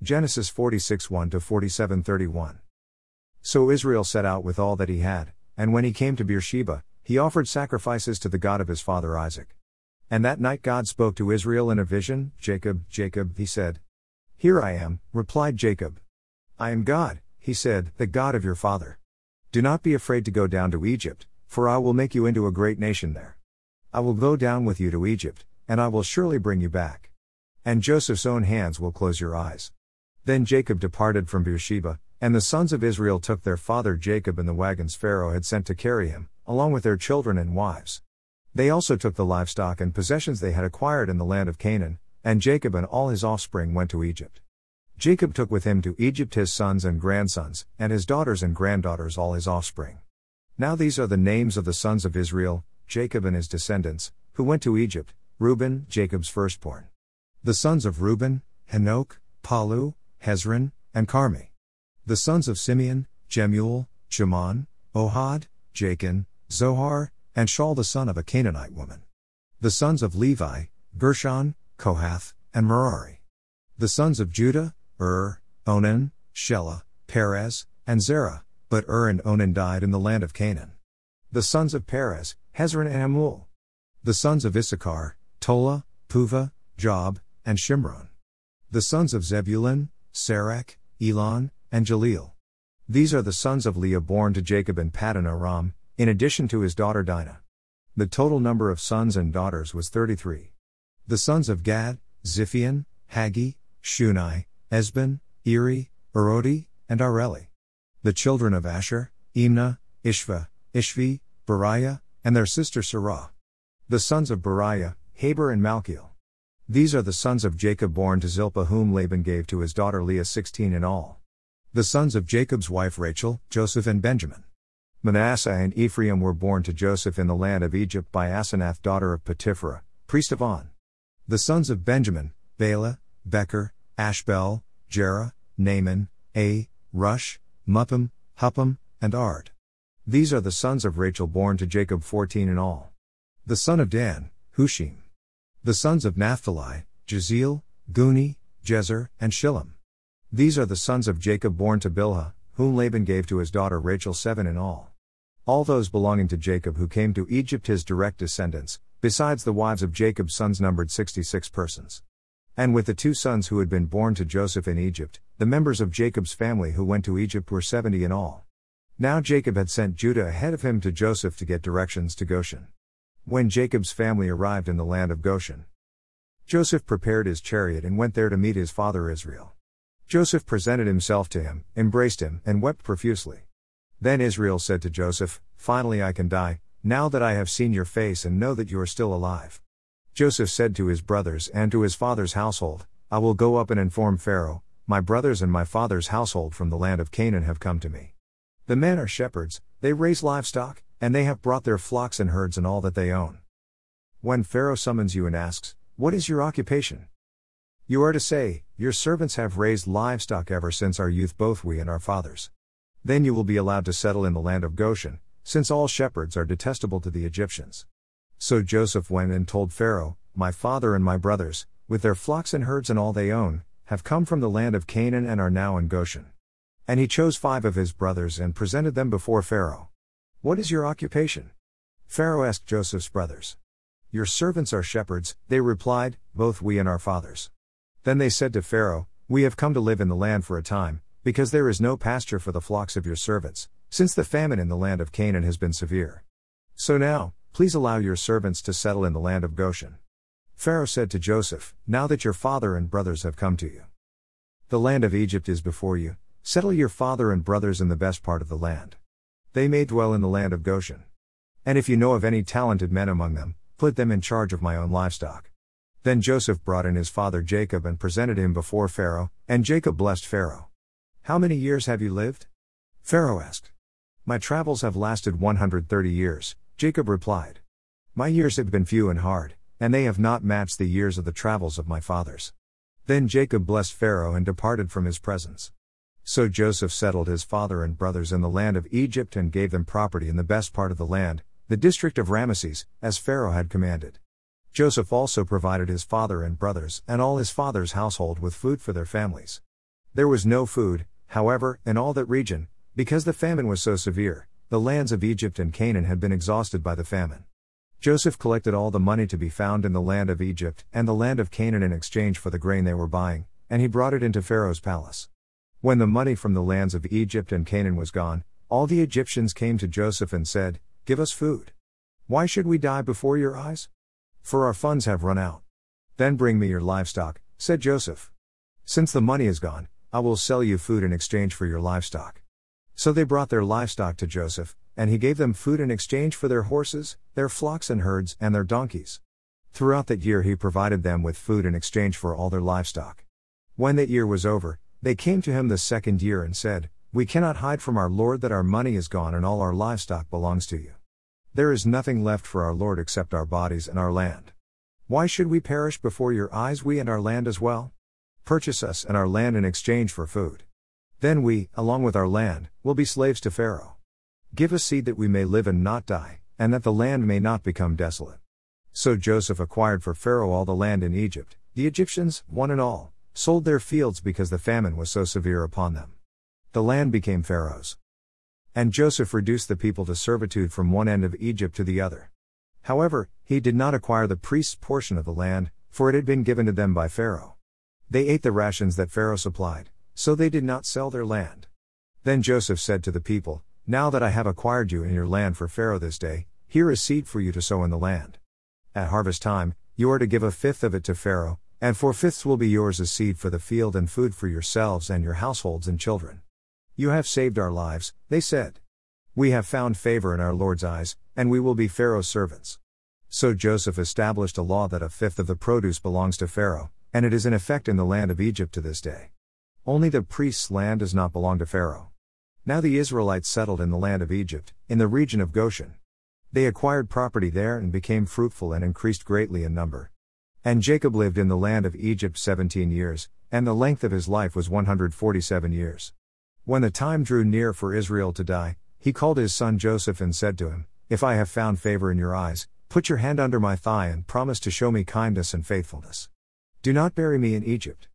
Genesis 46 1 47 31. So Israel set out with all that he had, and when he came to Beersheba, he offered sacrifices to the God of his father Isaac. And that night God spoke to Israel in a vision Jacob, Jacob, he said. Here I am, replied Jacob. I am God, he said, the God of your father. Do not be afraid to go down to Egypt, for I will make you into a great nation there. I will go down with you to Egypt, and I will surely bring you back. And Joseph's own hands will close your eyes. Then Jacob departed from Beersheba, and the sons of Israel took their father Jacob in the wagons Pharaoh had sent to carry him, along with their children and wives. They also took the livestock and possessions they had acquired in the land of Canaan, and Jacob and all his offspring went to Egypt. Jacob took with him to Egypt his sons and grandsons, and his daughters and granddaughters all his offspring. Now these are the names of the sons of Israel, Jacob and his descendants, who went to Egypt, Reuben, Jacob's firstborn. The sons of Reuben, Hanok, Pallu, Hezron, and Carmi. The sons of Simeon, Jemuel, Jamin, Ohad, Jachin, Zohar, and Shaul the son of a Canaanite woman. The sons of Levi, Gershon, Kohath, and Merari. The sons of Judah, Ur, Onan, Shelah, Perez, and Zerah, but Ur and Onan died in the land of Canaan. The sons of Perez, Hezron and Hamul. The sons of Issachar, Tola, Puvah, Job, and Shimron. The sons of Zebulun, Sered, Elon, and Jahleel. These are the sons of Leah born to Jacob and Paddan Aram, in addition to his daughter Dinah. The total number of sons and daughters was 33. The sons of Gad, Ziphion, Haggi, Shuni, Ezbon, Eri, Arodi, and Areli. The children of Asher, Imnah, Ishva, Ishvi, Beriah, and their sister Serah. The sons of Beriah, Heber and Malchiel. These are the sons of Jacob born to Zilpah whom Laban gave to his daughter Leah 16 in all. The sons of Jacob's wife Rachel, Joseph and Benjamin. Manasseh and Ephraim were born to Joseph in the land of Egypt by Asenath daughter of Potiphera, priest of On. The sons of Benjamin, Bela, Becher, Ashbel, Jerah, Naaman, A, Rosh, Muppim, Huppim, and Ard. These are the sons of Rachel born to Jacob 14 in all. The son of Dan, Hushim. The sons of Naphtali, Jeziel, Guni, Jezer, and Shillem. These are the sons of Jacob born to Bilhah, whom Laban gave to his daughter Rachel seven in all. All those belonging to Jacob who came to Egypt his direct descendants, besides the wives of Jacob's sons numbered 66 persons. And with the two sons who had been born to Joseph in Egypt, the members of Jacob's family who went to Egypt were 70 in all. Now Jacob had sent Judah ahead of him to Joseph to get directions to Goshen. When Jacob's family arrived in the land of Goshen, Joseph prepared his chariot and went there to meet his father Israel. Joseph presented himself to him, embraced him, and wept profusely. Then Israel said to Joseph, Finally I can die, now that I have seen your face and know that you are still alive. Joseph said to his brothers and to his father's household, I will go up and inform Pharaoh, my brothers and my father's household from the land of Canaan have come to me. The men are shepherds, they raise livestock, and they have brought their flocks and herds and all that they own. When Pharaoh summons you and asks, What is your occupation? You are to say, Your servants have raised livestock ever since our youth, both we and our fathers. Then you will be allowed to settle in the land of Goshen, since all shepherds are detestable to the Egyptians. So Joseph went and told Pharaoh, My father and my brothers, with their flocks and herds and all they own, have come from the land of Canaan and are now in Goshen. And he chose five of his brothers and presented them before Pharaoh. What is your occupation? Pharaoh asked Joseph's brothers. Your servants are shepherds, they replied, both we and our fathers. Then they said to Pharaoh, We have come to live in the land for a time, because there is no pasture for the flocks of your servants, since the famine in the land of Canaan has been severe. So now, please allow your servants to settle in the land of Goshen. Pharaoh said to Joseph, Now that your father and brothers have come to you, the land of Egypt is before you, settle your father and brothers in the best part of the land. They may dwell in the land of Goshen. And if you know of any talented men among them, put them in charge of my own livestock. Then Joseph brought in his father Jacob and presented him before Pharaoh, and Jacob blessed Pharaoh. How many years have you lived? Pharaoh asked. My travels have lasted 130 years, Jacob replied. My years have been few and hard, and they have not matched the years of the travels of my fathers. Then Jacob blessed Pharaoh and departed from his presence. So Joseph settled his father and brothers in the land of Egypt and gave them property in the best part of the land, the district of Ramesses, as Pharaoh had commanded. Joseph also provided his father and brothers and all his father's household with food for their families. There was no food, however, in all that region, because the famine was so severe, the lands of Egypt and Canaan had been exhausted by the famine. Joseph collected all the money to be found in the land of Egypt and the land of Canaan in exchange for the grain they were buying, and he brought it into Pharaoh's palace. When the money from the lands of Egypt and Canaan was gone, all the Egyptians came to Joseph and said, Give us food. Why should we die before your eyes? For our funds have run out. Then bring me your livestock, said Joseph. Since the money is gone, I will sell you food in exchange for your livestock. So they brought their livestock to Joseph, and he gave them food in exchange for their horses, their flocks and herds, and their donkeys. Throughout that year, he provided them with food in exchange for all their livestock. When that year was over, they came to him the second year and said, We cannot hide from our Lord that our money is gone and all our livestock belongs to you. There is nothing left for our Lord except our bodies and our land. Why should we perish before your eyes, we and our land as well? Purchase us and our land in exchange for food. Then we, along with our land, will be slaves to Pharaoh. Give us seed that we may live and not die, and that the land may not become desolate. So Joseph acquired for Pharaoh all the land in Egypt, the Egyptians, one and all, sold their fields because the famine was so severe upon them. The land became Pharaoh's. And Joseph reduced the people to servitude from one end of Egypt to the other. However, he did not acquire the priest's portion of the land, for it had been given to them by Pharaoh. They ate the rations that Pharaoh supplied, so they did not sell their land. Then Joseph said to the people, now that I have acquired you and your land for Pharaoh this day, here is seed for you to sow in the land. At harvest time, you are to give a fifth of it to Pharaoh, and four fifths will be yours as seed for the field and food for yourselves and your households and children. You have saved our lives, they said. We have found favor in our Lord's eyes, and we will be Pharaoh's servants. So Joseph established a law that a fifth of the produce belongs to Pharaoh, and it is in effect in the land of Egypt to this day. Only the priest's land does not belong to Pharaoh. Now the Israelites settled in the land of Egypt, in the region of Goshen. They acquired property there and became fruitful and increased greatly in number. And Jacob lived in the land of Egypt seventeen years, and the length of his life was 147 years. When the time drew near for Israel to die, he called his son Joseph and said to him, If I have found favor in your eyes, put your hand under my thigh and promise to show me kindness and faithfulness. Do not bury me in Egypt.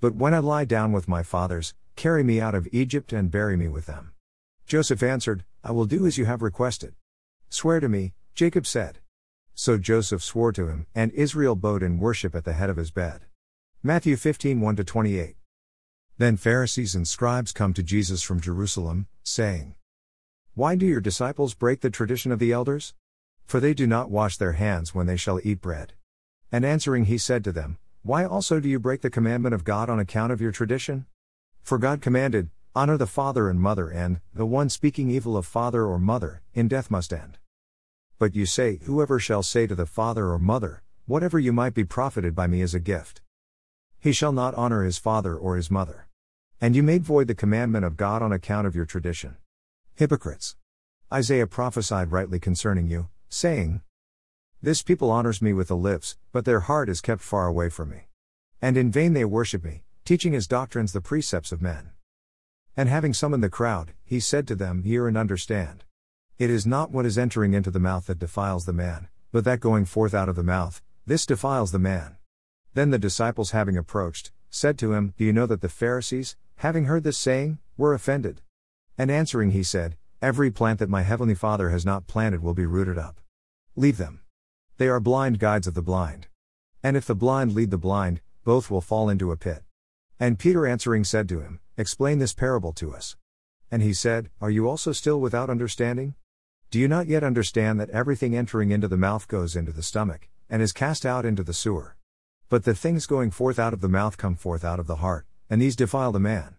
But when I lie down with my fathers, Carry me out of Egypt and bury me with them. Joseph answered, I will do as you have requested. Swear to me, Jacob said. So Joseph swore to him, and Israel bowed in worship at the head of his bed. Matthew 15 1 28. Then Pharisees and scribes come to Jesus from Jerusalem, saying, Why do your disciples break the tradition of the elders? For they do not wash their hands when they shall eat bread. And answering, he said to them, Why also do you break the commandment of God on account of your tradition? For God commanded, Honor the father and mother, and, the one speaking evil of father or mother, in death must end. But you say, Whoever shall say to the father or mother, Whatever you might be profited by me is a gift. He shall not honor his father or his mother. And you made void the commandment of God on account of your tradition. Hypocrites! Isaiah prophesied rightly concerning you, saying, This people honors me with the lips, but their heart is kept far away from me. And in vain they worship me, teaching as doctrines the precepts of men. And having summoned the crowd, he said to them, Hear and understand. It is not what is entering into the mouth that defiles the man, but that going forth out of the mouth, this defiles the man. Then the disciples, having approached, said to him, Do you know that the Pharisees, having heard this saying, were offended? And answering, he said, Every plant that my heavenly Father has not planted will be rooted up. Leave them. They are blind guides of the blind. And if the blind lead the blind, both will fall into a pit. And Peter answering said to him, Explain this parable to us. And he said, Are you also still without understanding? Do you not yet understand that everything entering into the mouth goes into the stomach, and is cast out into the sewer? But the things going forth out of the mouth come forth out of the heart, and these defile the man.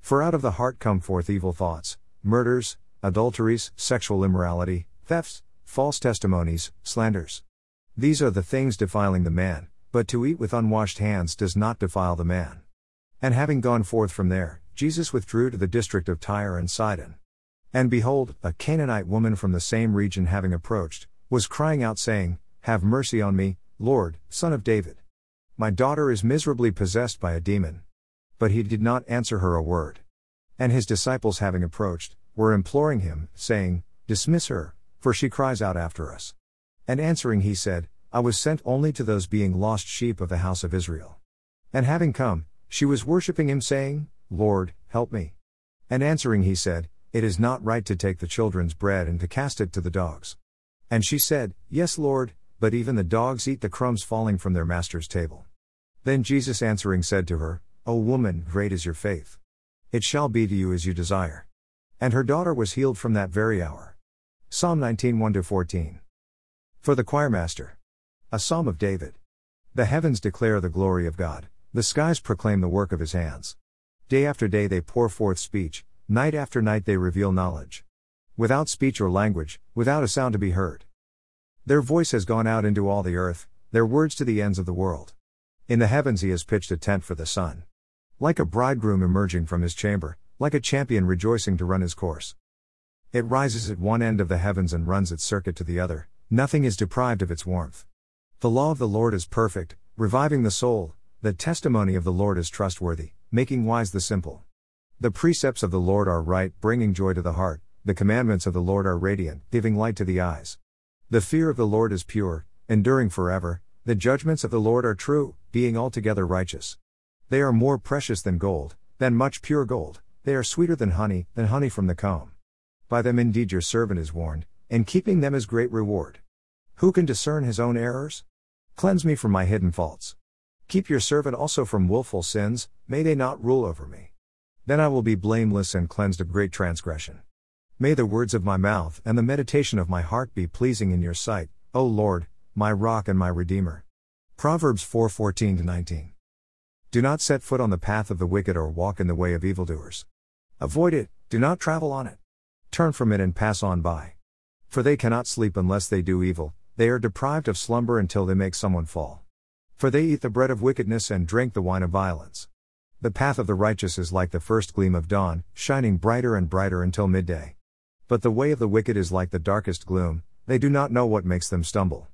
For out of the heart come forth evil thoughts, murders, adulteries, sexual immorality, thefts, false testimonies, slanders. These are the things defiling the man, but to eat with unwashed hands does not defile the man. And having gone forth from there, Jesus withdrew to the district of Tyre and Sidon. And behold, a Canaanite woman from the same region having approached, was crying out, saying, Have mercy on me, Lord, Son of David. My daughter is miserably possessed by a demon. But he did not answer her a word. And his disciples having approached, were imploring him, saying, Dismiss her, for she cries out after us. And answering he said, I was sent only to those being lost sheep of the house of Israel. And having come, she was worshipping him, saying, Lord, help me. And answering he said, It is not right to take the children's bread and to cast it to the dogs. And she said, Yes, Lord, but even the dogs eat the crumbs falling from their master's table. Then Jesus answering said to her, O woman, great is your faith. It shall be to you as you desire. And her daughter was healed from that very hour. Psalm 19 1 14. For the choirmaster. A psalm of David. The heavens declare the glory of God, the skies proclaim the work of his hands. Day after day they pour forth speech, night after night they reveal knowledge. Without speech or language, without a sound to be heard. Their voice has gone out into all the earth, their words to the ends of the world. In the heavens he has pitched a tent for the sun. Like a bridegroom emerging from his chamber, like a champion rejoicing to run his course. It rises at one end of the heavens and runs its circuit to the other, nothing is deprived of its warmth. The law of the Lord is perfect, reviving the soul, the testimony of the Lord is trustworthy, making wise the simple. The precepts of the Lord are right, bringing joy to the heart, the commandments of the Lord are radiant, giving light to the eyes. The fear of the Lord is pure, enduring forever, the judgments of the Lord are true, being altogether righteous. They are more precious than gold, than much pure gold, they are sweeter than honey, than honey from the comb. By them indeed your servant is warned, and keeping them is great reward. Who can discern his own errors? Cleanse me from my hidden faults. Keep your servant also from wilful sins, may they not rule over me. Then I will be blameless and cleansed of great transgression. May the words of my mouth and the meditation of my heart be pleasing in your sight, O Lord, my rock and my redeemer. Proverbs 4:14 19. Do not set foot on the path of the wicked or walk in the way of evildoers. Avoid it, do not travel on it. Turn from it and pass on by. For they cannot sleep unless they do evil, they are deprived of slumber until they make someone fall. For they eat the bread of wickedness and drink the wine of violence. The path of the righteous is like the first gleam of dawn, shining brighter and brighter until midday. But the way of the wicked is like the darkest gloom, they do not know what makes them stumble.